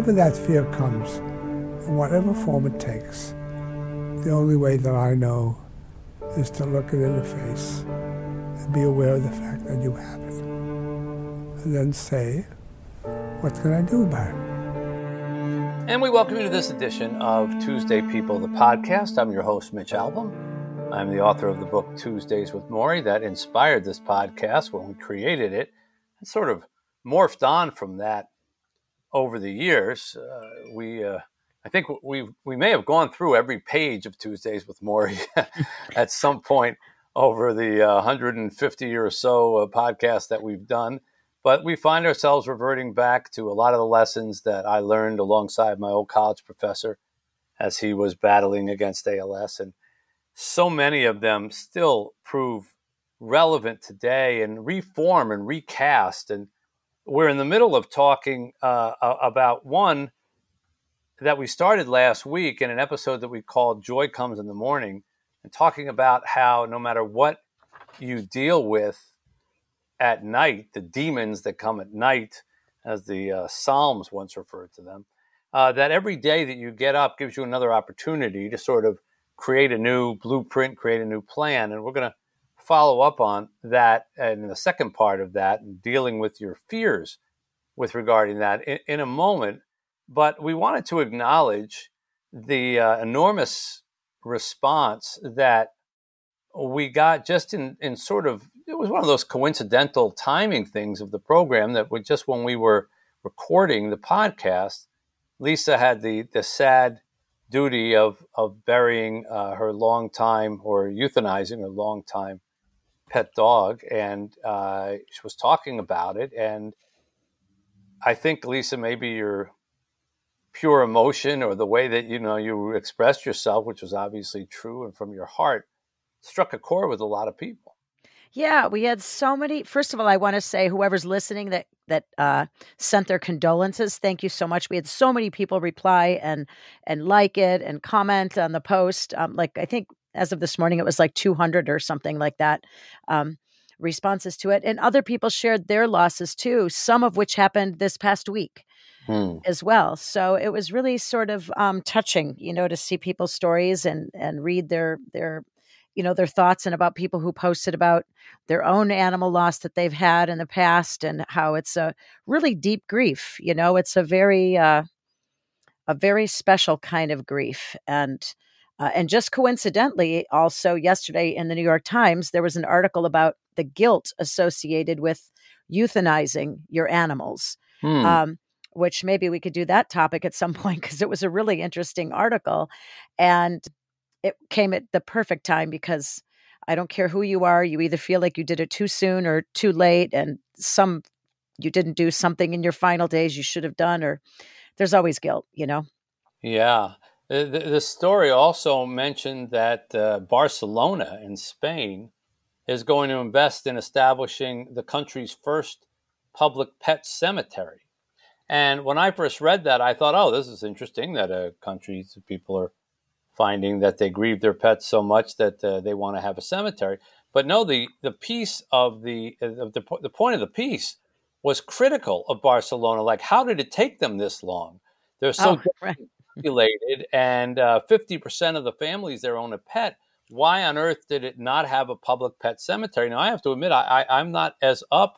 however that fear comes, in whatever form it takes, the only way that I know is to look it in the face and be aware of the fact that you have it. And then say, what can I do about it? And we welcome you to this edition of Tuesday People, the podcast. I'm your host, Mitch Albom. I'm the author of the book Tuesdays with Morrie that inspired this podcast when we created it and sort of morphed on from that over the years. Uh, we, uh, I think we we may have gone through every page of Tuesdays with Morrie at some point over the uh, 150 or so uh, podcasts that we've done. But we find ourselves reverting back to a lot of the lessons that I learned alongside my old college professor as he was battling against ALS. And so many of them still prove relevant today and reform and recast. And we're in the middle of talking uh, about one that we started last week in an episode that we called Joy Comes in the Morning, and talking about how no matter what you deal with at night, the demons that come at night, as the uh, Psalms once referred to them, uh, that every day that you get up gives you another opportunity to sort of create a new blueprint, create a new plan. And we're going to follow up on that and the second part of that and dealing with your fears with regarding that in, in a moment. But we wanted to acknowledge the uh, enormous response that we got just in, in sort of it was one of those coincidental timing things of the program that was just when we were recording the podcast, Lisa had the the sad duty of of burying uh, her long time or euthanizing her long time pet dog, and uh, she was talking about it. And I think Lisa, maybe your pure emotion or the way that you know you expressed yourself, which was obviously true and from your heart, struck a chord with a lot of people. Yeah, we had so many. First of all, I want to say whoever's listening that that uh, sent their condolences, thank you so much. We had so many people reply and and like it and comment on the post. Um, like I think as of this morning, it was like 200 or something like that. Um, responses to it and other people shared their losses too some of which happened this past week hmm. as well so it was really sort of um, touching you know to see people's stories and and read their their you know their thoughts and about people who posted about their own animal loss that they've had in the past and how it's a really deep grief you know it's a very uh, a very special kind of grief and uh, and just coincidentally also yesterday in the new york times there was an article about the guilt associated with euthanizing your animals hmm. um, which maybe we could do that topic at some point because it was a really interesting article and it came at the perfect time because I don't care who you are, you either feel like you did it too soon or too late, and some you didn't do something in your final days you should have done, or there's always guilt, you know? Yeah. The, the story also mentioned that uh, Barcelona in Spain is going to invest in establishing the country's first public pet cemetery. And when I first read that, I thought, oh, this is interesting that a country, people are finding that they grieve their pets so much that uh, they want to have a cemetery. But no, the the piece of the of the the point of the piece was critical of Barcelona. Like, how did it take them this long? They're so oh, right. Populated, and uh, fifty uh, percent of the families there own a pet. Why on earth did it not have a public pet cemetery? Now, I have to admit, I, I, I'm not as up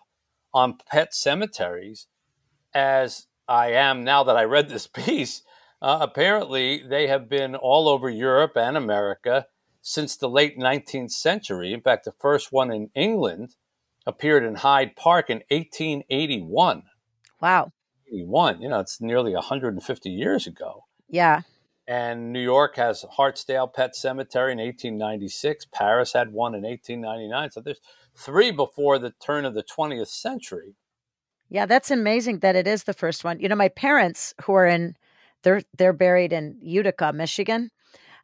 on pet cemeteries as I am now that I read this piece. Uh, apparently, they have been all over Europe and America since the late 19th century. In fact, the first one in England appeared in Hyde Park in 1881. Wow. 81, you know, it's nearly 150 years ago. Yeah. And New York has Hartsdale Pet Cemetery in 1896. Paris had one in 1899. So there's three before the turn of the 20th century. Yeah, that's amazing that it is the first one. You know, my parents who are in they're they're buried in Utica, Michigan.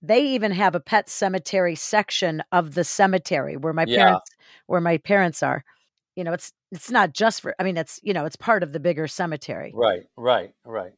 They even have a pet cemetery section of the cemetery where my yeah. parents where my parents are. You know, it's it's not just for I mean it's you know, it's part of the bigger cemetery. Right, right, right.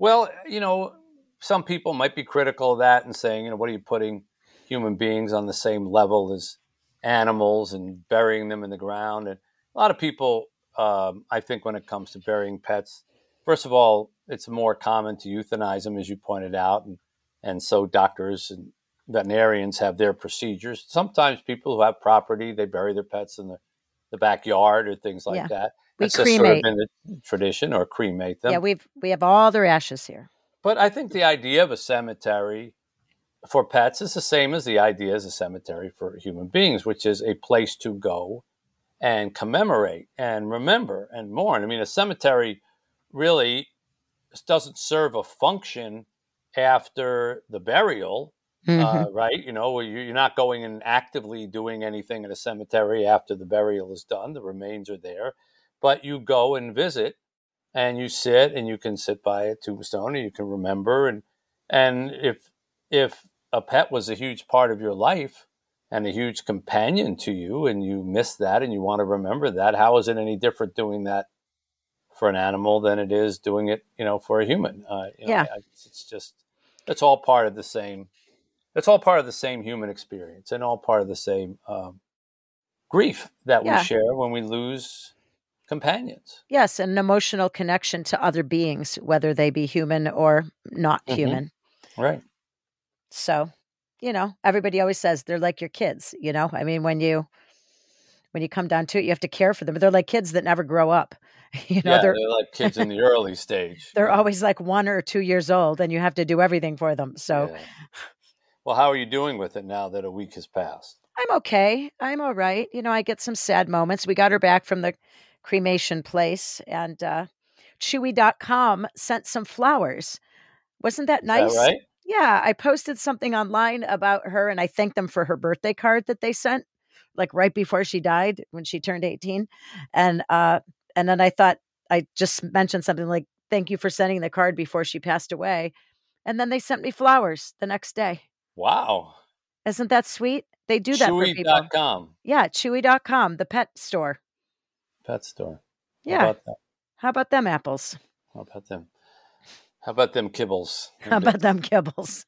Well, you know, some people might be critical of that and saying, you know, what are you putting human beings on the same level as animals and burying them in the ground? And a lot of people, um, I think, when it comes to burying pets, first of all, it's more common to euthanize them, as you pointed out, and and so doctors and veterinarians have their procedures. Sometimes people who have property, they bury their pets in the, the backyard or things like Yeah. that. We That's just sort of cremate. been the tradition or cremate them. Yeah, we've we have all their ashes here. But I think the idea of a cemetery for pets is the same as the idea as a cemetery for human beings, which is a place to go and commemorate and remember and mourn. I mean, a cemetery really doesn't serve a function after the burial, Mhm. uh, right? You know, you- you're not going and actively doing anything at a cemetery after the burial is done. The remains are there, but you go and visit, and you sit, and you can sit by a tombstone, and you can remember. and And if if a pet was a huge part of your life and a huge companion to you, and you miss that, and you want to remember that, how is it any different doing that for an animal than it is doing it, you know, for a human? Uh, you know, Yeah. I- it's just it's all part of the same it's all part of the same human experience and all part of the same um, grief that Yeah. we share when we lose companions. Yes, an emotional connection to other beings, whether they be human or not Mhm. human. Right. So, you know, everybody always says they're like your kids, you know? I mean, when you when you come down to it, you have to care for them. But They're like kids that never grow up. You know, yeah, they're they're, like kids in the early stage. they're always like 1 or 2 years old and you have to do everything for them. So, Yeah. Well, how are you doing with it now that a week has passed? I'm okay. I'm all right. You know, I get some sad moments. We got her back from the cremation place and uh chewy.com sent some flowers. Wasn't that nice? that right? Yeah, I posted something online about her and I thanked them for her birthday card that they sent like right before she died when she turned 18. And uh and then I thought I just mentioned something like thank you for sending the card before she passed away. And then they sent me flowers the next day. Wow. Isn't that sweet? They do that for people. Chewy.com, Yeah, chewy.com, the pet store. Pet store. How Yeah. about? How about them apples? How about them? How about them kibbles? How about them kibbles?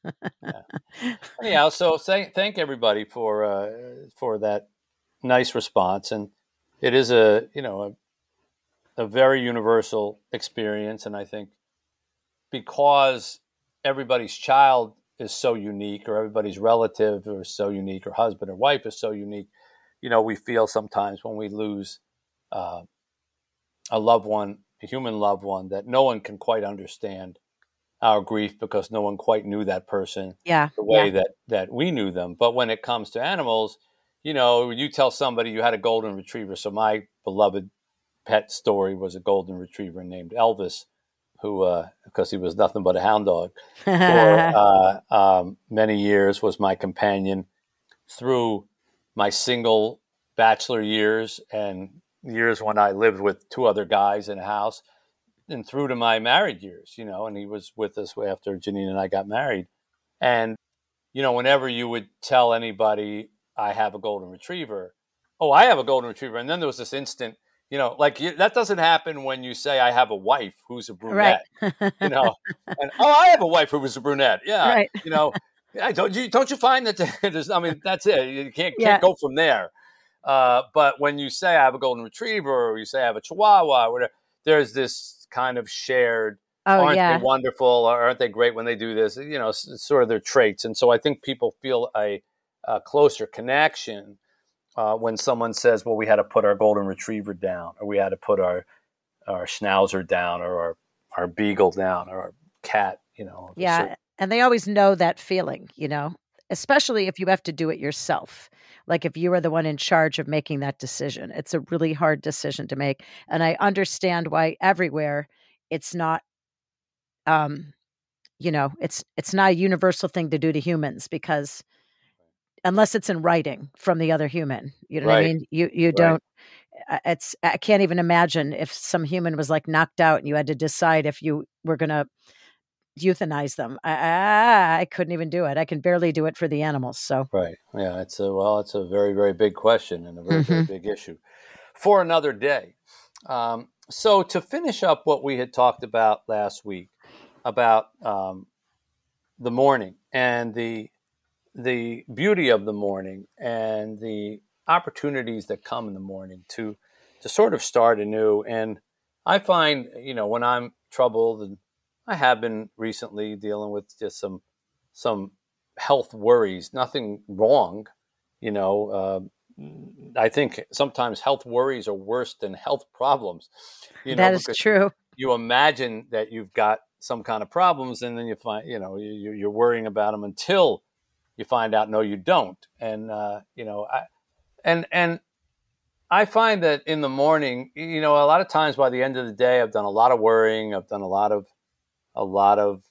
Anyhow, so thank thank everybody for uh, for that nice response, and it is a you know a, a very universal experience, and I think because everybody's child is so unique, or everybody's relative is so unique, or husband or wife is so unique, you know, we feel sometimes when we lose uh, a loved one, a human loved one, that no one can quite understand our grief because no one quite knew that person yeah. the way yeah. that that we knew them. But when it comes to animals, you know, you tell somebody you had a golden retriever. So my beloved pet story was a golden retriever named Elvis, who uh, because he was nothing but a hound dog for uh, um, many years was my companion through my single bachelor years and years when I lived with two other guys in a house and through to my married years, you know, and he was with us after Janine and I got married. And, you know, whenever you would tell anybody, I have a golden retriever, oh, I have a golden retriever. And then there was this instant, you know, like you, that doesn't happen when you say, I have a wife who's a right. brunette, you know, and, oh, I have a wife who was a brunette. Yeah. right. You know, I don't you, don't you find that there's, I mean, that's it. You can't, Yeah. can't go from there. Uh, but when you say I have a golden retriever or you say I have a chihuahua, or whatever, there's this kind of shared Oh aren't yeah. they wonderful? Or aren't they great when they do this? You know s- sort of their traits. And so i think people feel a, a closer connection uh, when someone says well we had to put our golden retriever down or we had to put our our schnauzer down or our, our beagle down or our cat you know Yeah, certain- and they always know that feeling, you know, especially if you have to do it yourself. Like if you are the one in charge of making that decision, it's a really hard decision to make. And I understand why everywhere it's not um you know, it's it's not a universal thing to do to humans because unless it's in writing from the other human, you know what I mean? You you don't uh, it's I can't even imagine if some human was like knocked out and you had to decide if you were going to euthanize them. I, I I couldn't even do it. I can barely do it for the animals. So Right. Yeah. It's a well. It's a very very big question and a very very big issue for another day. Um, so to finish up what we had talked about last week about um, the morning and the the beauty of the morning and the opportunities that come in the morning to to sort of start anew. And I find you know when I'm troubled and I have been recently dealing with just some some health worries. Nothing wrong, you know. Uh, I think sometimes health worries are worse than health problems. You know, that is true. You imagine that you've got some kind of problems, and then you find, you know, you, you're worrying about them until you find out no, you don't. And uh, you know, I, and and I find that in the morning, you know, a lot of times by the end of the day, I've done a lot of worrying. I've done a lot of a lot of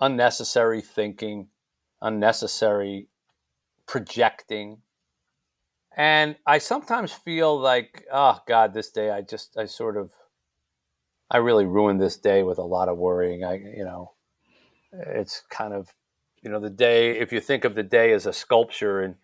unnecessary thinking, unnecessary projecting and I sometimes feel like, oh God, this day I just I sort of I really ruined this day with a lot of worrying. I you know, it's kind of you know the day. If you think of the day as a sculpture and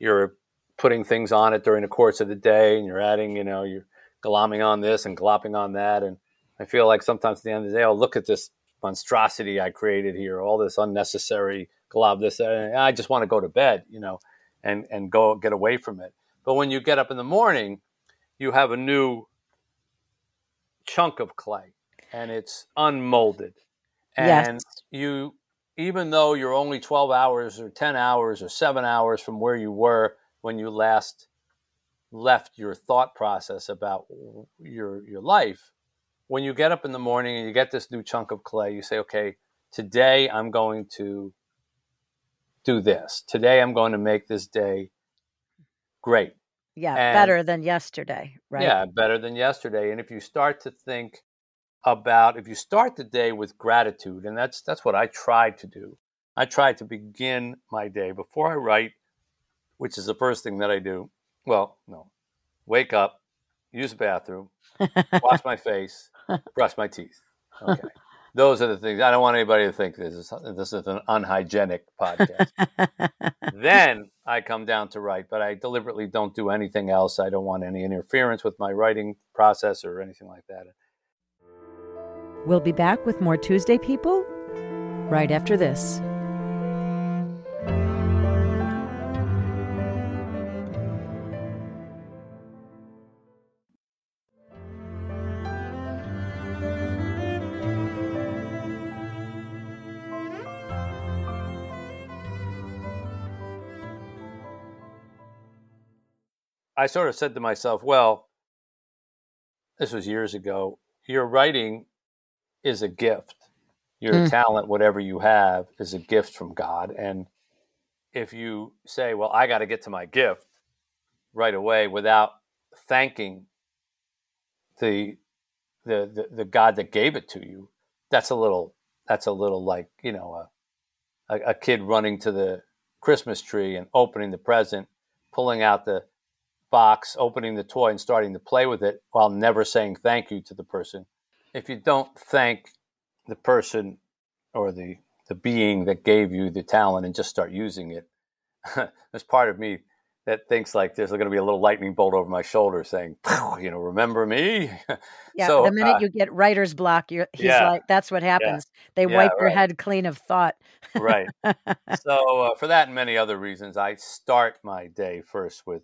you're putting things on it during the course of the day, and you're adding, you know, you're glomming on this and glopping on that, and I feel like sometimes at the end of the day, oh look at this monstrosity I created here, all this unnecessary glob. This and I just want to go to bed, you know and and go get away from it. But when you get up in the morning, you have a new chunk of clay and it's unmolded. And yes. you even though you're only 12 hours or 10 hours or 7 hours from where you were when you last left your thought process about your your life, when you get up in the morning and you get this new chunk of clay, you say, "Okay, today I'm going to do this. Today I'm going to make this day great. Yeah, and, better than yesterday, right? Yeah, better than yesterday. And if you start to think about if you start the day with gratitude, and that's that's what I try to do. I try to begin my day before I write, which is the first thing that I do. Well, no. Wake up, use the bathroom, wash my face, brush my teeth. Okay those are the things. I don't want anybody to think this is this is an unhygienic podcast. then I come down to write, but I deliberately don't do anything else. I don't want any interference with my writing process or anything like that. We'll be back with more Tuesday People right after this. I sort of said to myself, well, this was years ago. Your writing is a gift. Your mm. talent, whatever you have, is a gift from God. And if you say, well, I got to get to my gift right away without thanking the, the, the, the, God that gave it to you, that's a little, that's a little like, you know, a, a, a kid running to the Christmas tree and opening the present, pulling out the box, opening the toy and starting to play with it while never saying thank you to the person. If you don't thank the person or the the being that gave you the talent and just start using it, there's part of me that thinks like there's going to be a little lightning bolt over my shoulder saying, you know, remember me? Yeah. So, the minute uh, you get writer's block, you're, he's yeah, like, that's what happens. Yeah, they wipe your head clean of thought. right. So uh, for that and many other reasons, I start my day first with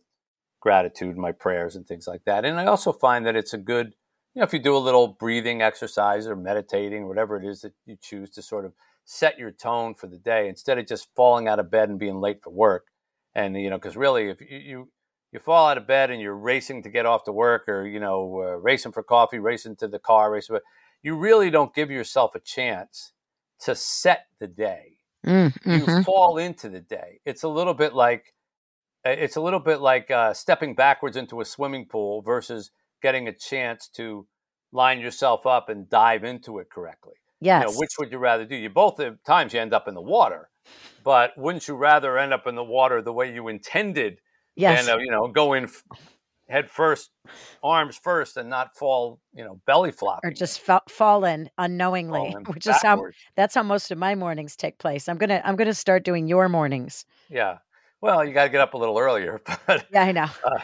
gratitude, my prayers, and things like that. And I also find that it's a good, you know, if you do a little breathing exercise or meditating, whatever it is that you choose to sort of set your tone for the day instead of just falling out of bed and being late for work. And, you know, because really, if you, you, you fall out of bed and you're racing to get off to work or, you know, uh, racing for coffee, racing to the car, racing, you really don't give yourself a chance to set the day. Mm, mm-hmm. You fall into the day. It's a little bit like, it's a little bit like uh, stepping backwards into a swimming pool versus getting a chance to line yourself up and dive into it correctly. Yes. You know, which would you rather do? You both at times you end up in the water, but wouldn't you rather end up in the water the way you intended? Yes. And uh, you know, go in head first, arms first, and not fall, you know, belly flop, or just fa- fall in unknowingly, which backwards. is how that's how most of my mornings take place. I'm gonna I'm gonna start doing your mornings. Yeah. Well, you got to get up a little earlier, but yeah, I know. Uh,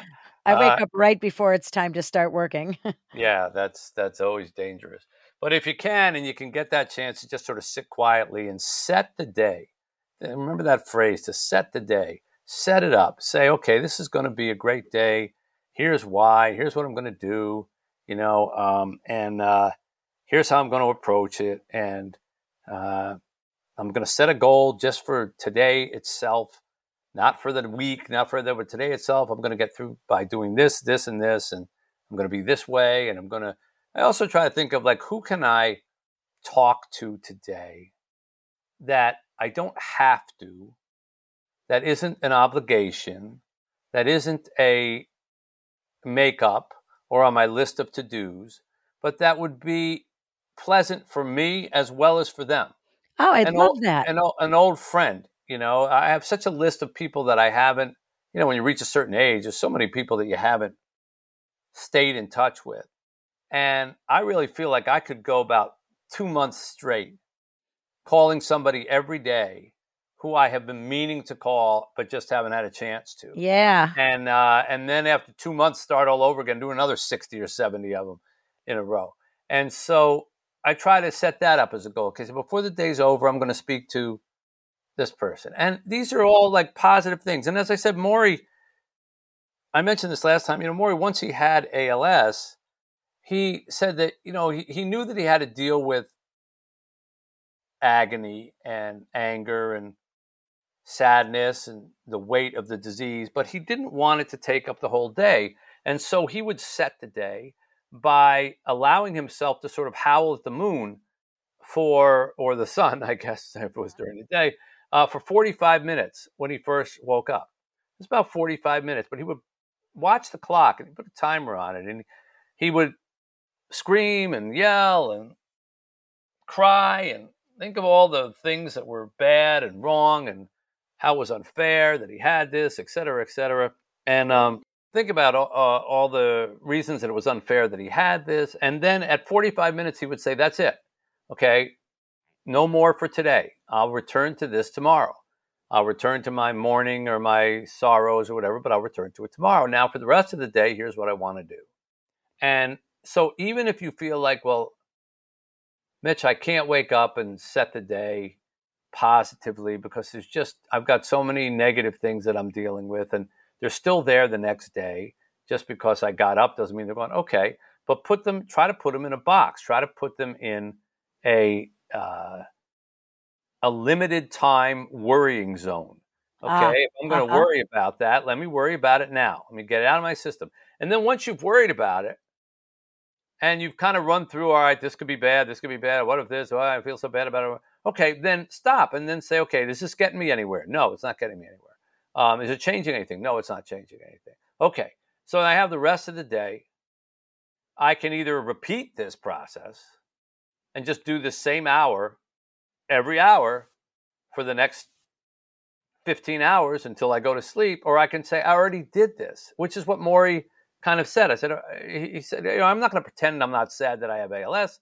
I wake uh, up right before it's time to start working. yeah, that's that's always dangerous. But if you can and you can get that chance to just sort of sit quietly and set the day. Remember that phrase to set the day. Set it up. Say, okay, this is going to be a great day. Here's why. Here's what I'm going to do. You know, um, and uh, here's how I'm going to approach it. And uh, I'm going to set a goal just for today itself, not for the week, not for the but today itself. I'm going to get through by doing this, this, and this, and I'm going to be this way. And I'm going to. I also try to think of like who can I talk to today that I don't have to, that isn't an obligation, that isn't a makeup or on my list of to dos, but that would be pleasant for me as well as for them. Oh, I love old, that. An, an old friend, you know, I have such a list of people that I haven't, you know, when you reach a certain age, there's so many people that you haven't stayed in touch with. And I really feel like I could go about two months straight calling somebody every day who I have been meaning to call but just haven't had a chance to. Yeah. And uh, and then after two months, start all over again, do another sixty or seventy of them in a row. And so I try to set that up as a goal because before the day's over, I'm going to speak to this person. And these are all like positive things. And as I said, Morrie, I mentioned this last time. You know, Morrie once he had ALS, he said that you know he, he knew that he had to deal with agony and anger and sadness and the weight of the disease, but he didn't want it to take up the whole day. And so he would set the day by allowing himself to sort of howl at the moon for, or the sun, I guess, if it was during the day, uh, for 45 minutes when he first woke up. It's about 45 minutes, but he would watch the clock and he put a timer on it and he would scream and yell and cry and think of all the things that were bad and wrong and how it was unfair that he had this, et cetera, et cetera. And um, think about all, uh, all the reasons that it was unfair that he had this. And then at 45 minutes, he would say, That's it. Okay, no more for today. I'll return to this tomorrow. I'll return to my mourning or my sorrows or whatever, but I'll return to it tomorrow. Now, for the rest of the day, here's what I want to do. And so, even if you feel like, well, Mitch, I can't wake up and set the day positively because there's just I've got so many negative things that I'm dealing with and they're still there the next day. Just because I got up doesn't mean they're going okay. But put them, try to put them in a box. Try to put them in a uh, a limited time worrying zone. Okay, Ah, if I'm going to uh-huh. worry about that, let me worry about it now. Let me get it out of my system. And then once you've worried about it, and you've kind of run through, all right, this could be bad, this could be bad. What if this? Oh, I feel so bad about it. Okay, then stop and then say, okay, this is this getting me anywhere? No, it's not getting me anywhere. Um, is it changing anything? No, it's not changing anything. Okay, so I have the rest of the day. I can either repeat this process and just do the same hour every hour for the next 15 hours until I go to sleep, or I can say, I already did this, which is what Morrie kind of said. I said, uh, he said, you know, I'm not going to pretend I'm not sad that I have ALS,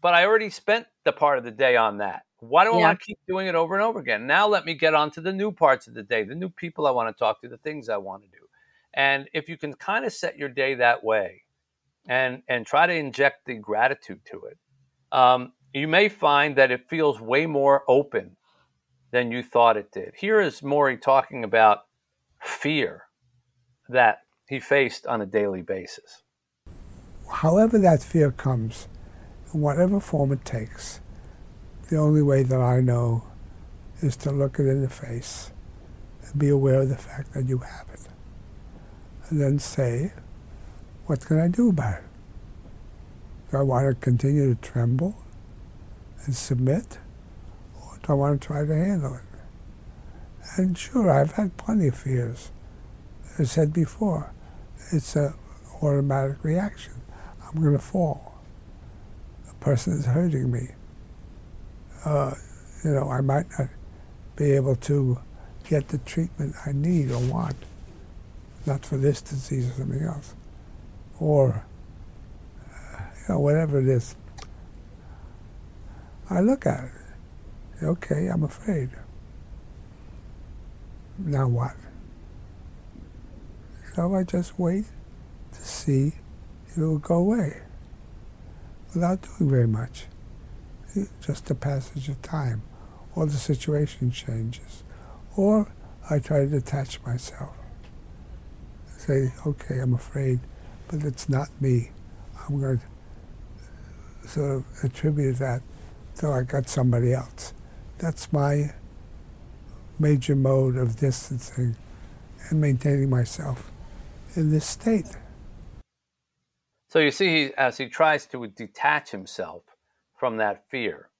but I already spent the part of the day on that. Why do I want to keep doing it over and over again? Now let me get on to the new parts of the day, the new people I want to talk to, the things I want to do. And if you can kind of set your day that way and and try to inject the gratitude to it, um, you may find that it feels way more open than you thought it did. Here is Morrie talking about fear that he faced on a daily basis. however that fear comes, in whatever form it takes, the only way that I know is to look it in the face and be aware of the fact that you have it. And then say, what can I do about it? Do I want to continue to tremble and submit? Or do I want to try to handle it? And sure, I've had plenty of fears. As I said before, it's a automatic reaction. I'm going to fall. A person is hurting me. Uh, you know, I might not be able to get the treatment I need or want, not for this disease or something else, or whatever it is. I look at it. Okay, I'm afraid. Now what? So I just wait to see if it will go away without doing very much. Just the passage of time, or the situation changes, or I try to detach myself. Say, okay, I'm afraid, but it's not me. I'm going to sort of attribute that to I got somebody else. That's my major mode of distancing and maintaining myself in this state. So you see, as he tries to detach himself from that fear,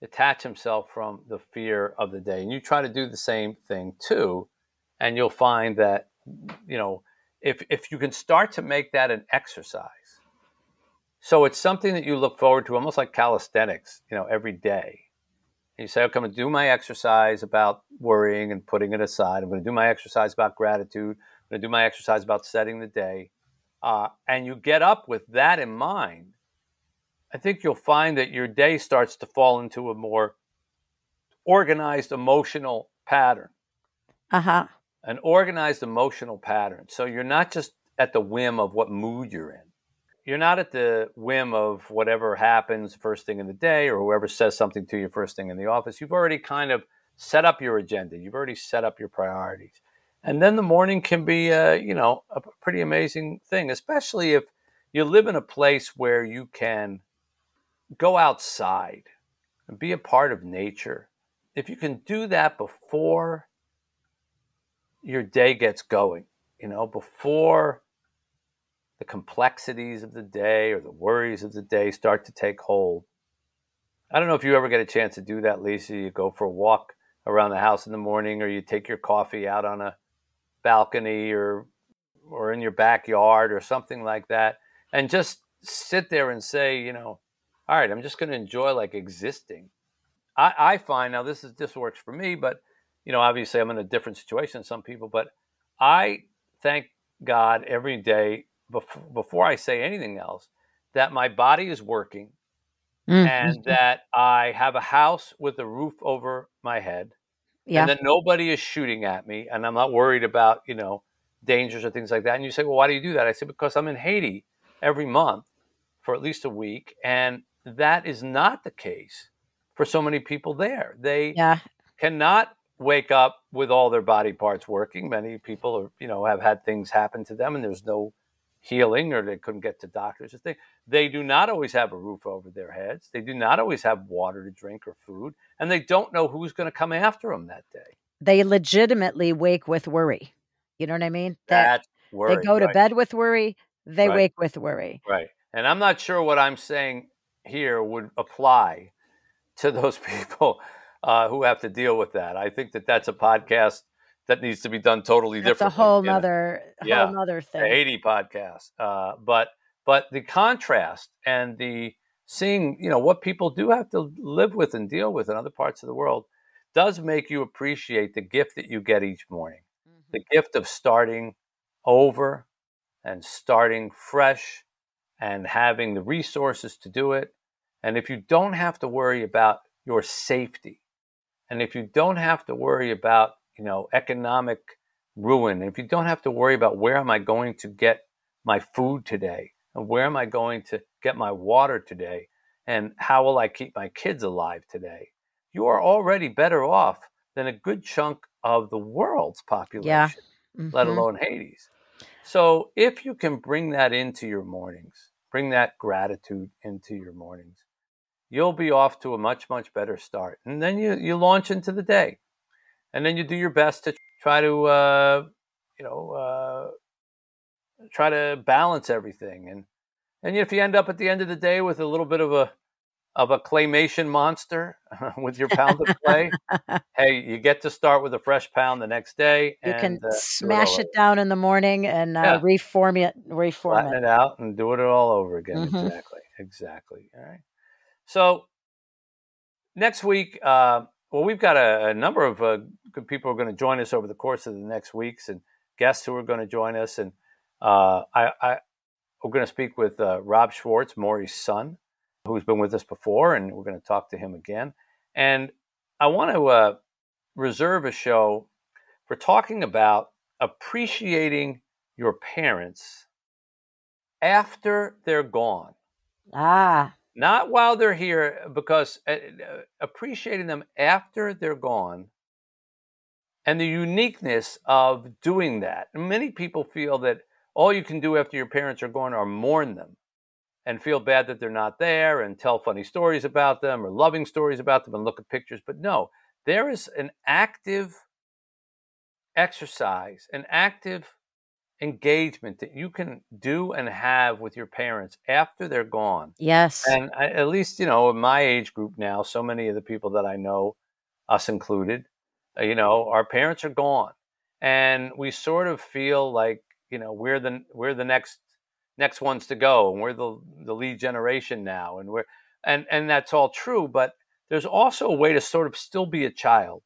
detach himself from the fear of the day, and you try to do the same thing too, and you'll find that, you know, if if you can start to make that an exercise, so it's something that you look forward to, almost like calisthenics, you know, every day. And you say, okay, I'm going to do my exercise about worrying and putting it aside. I'm going to do my exercise about gratitude. I'm going to do my exercise about setting the day. Uh, and you get up with that in mind, I think you'll find that your day starts to fall into a more organized emotional pattern. Uh huh. An organized emotional pattern. So you're not just at the whim of what mood you're in. You're not at the whim of whatever happens first thing in the day or whoever says something to you first thing in the office. You've already kind of set up your agenda. You've already set up your priorities. And then the morning can be, a, you know, a pretty amazing thing, especially if you live in a place where you can go outside and be a part of nature. If you can do that before your day gets going, you know, before the complexities of the day or the worries of the day start to take hold. I don't know if you ever get a chance to do that, Lisa. You go for a walk around the house in the morning or you take your coffee out on a balcony or or in your backyard or something like that and just sit there and say you know all right i'm just going to enjoy like existing I, I find now this is this works for me but you know obviously i'm in a different situation than some people but i thank god every day before, before i say anything else that my body is working mm-hmm. and that i have a house with a roof over my head yeah. and that nobody is shooting at me and I'm not worried about, you know, dangers or things like that. And you say, well, why do you do that? I said, because I'm in Haiti every month for at least a week. And that is not the case for so many people there. They yeah. cannot wake up with all their body parts working. Many people are, you know, have had things happen to them and there's no healing or they couldn't get to doctors. They they do not always have a roof over their heads. They do not always have water to drink or food. And they don't know who's going to come after them that day. They legitimately wake with worry. You know what I mean? That, That's worry. They go to right. bed with worry. They right. wake with worry. Right. And I'm not sure what I'm saying here would apply to those people uh, who have to deal with that. I think that that's a podcast that needs to be done totally That's different. a whole other, yeah. whole nother thing. The Haiti podcast, uh, but but the contrast and the seeing, you know, what people do have to live with and deal with in other parts of the world does make you appreciate the gift that you get each morning, mm-hmm. the gift of starting over and starting fresh and having the resources to do it. And if you don't have to worry about your safety, and if you don't have to worry about you know, economic ruin, if you don't have to worry about where am I going to get my food today, and where am I going to get my water today, and how will I keep my kids alive today, you are already better off than a good chunk of the world's population, yeah. mm-hmm. let alone Hades. So if you can bring that into your mornings, bring that gratitude into your mornings, you'll be off to a much, much better start. And then you, you launch into the day and then you do your best to try to uh, you know uh, try to balance everything and and if you end up at the end of the day with a little bit of a of a claymation monster with your pound of clay hey you get to start with a fresh pound the next day you can uh, smash it, it, down in the morning and uh, yeah. reform it reform Flatten it. it out and do it all over again mm-hmm. exactly exactly all right so next week uh, well, we've got a, a number of uh, good people who are going to join us over the course of the next weeks, and guests who are going to join us. And uh, I, I, we're going to speak with uh, Rob Schwartz, Morrie's son, who's been with us before, and we're going to talk to him again. And I want to uh, reserve a show for talking about appreciating your parents after they're gone. Ah not while they're here, because uh, uh, appreciating them after they're gone and the uniqueness of doing that. Many people feel that all you can do after your parents are gone are mourn them. and feel bad that they're not there and tell funny stories about them or loving stories about them and look at pictures. But no, there is an active exercise, an active engagement that you can do and have with your parents after they're gone. Yes. And I, at least, you know, in my age group now, so many of the people that I know, us included, uh, you know, our parents are gone. And we sort of feel like, you know, we're the we're the next next ones to go and we're the the lead generation now and we're and and that's all true, but there's also a way to sort of still be a child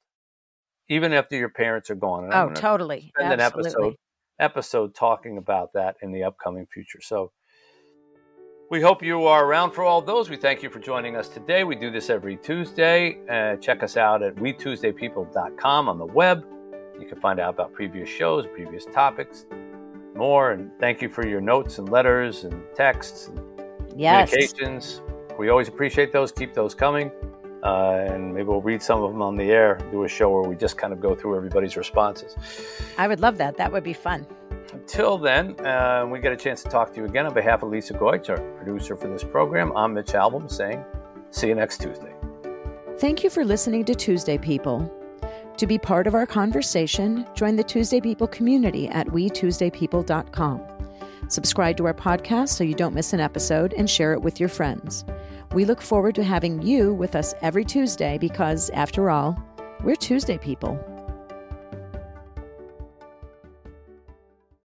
even after your parents are gone. And oh, totally. Spend Absolutely. an episode episode talking about that in the upcoming future. So we hope you are around for all those. We thank you for joining us today. We do this every Tuesday. Uh, check us out at wetuesdaypeople.com on the web. You can find out about previous shows, previous topics, more. And thank you for your notes and letters and texts and yes. communications. We always appreciate those. Keep those coming. Uh, and maybe we'll read some of them on the air, do a show where we just kind of go through everybody's responses. I would love that. That would be fun. Until then, uh, we get a chance to talk to you again on behalf of Lisa Goetz, our producer for this program. I'm Mitch Albom saying, see you next Tuesday. Thank you for listening to Tuesday People. To be part of our conversation, join the Tuesday People community at wetuesdaypeople.com. Subscribe to our podcast so you don't miss an episode and share it with your friends. We look forward to having you with us every Tuesday because, after all, we're Tuesday people.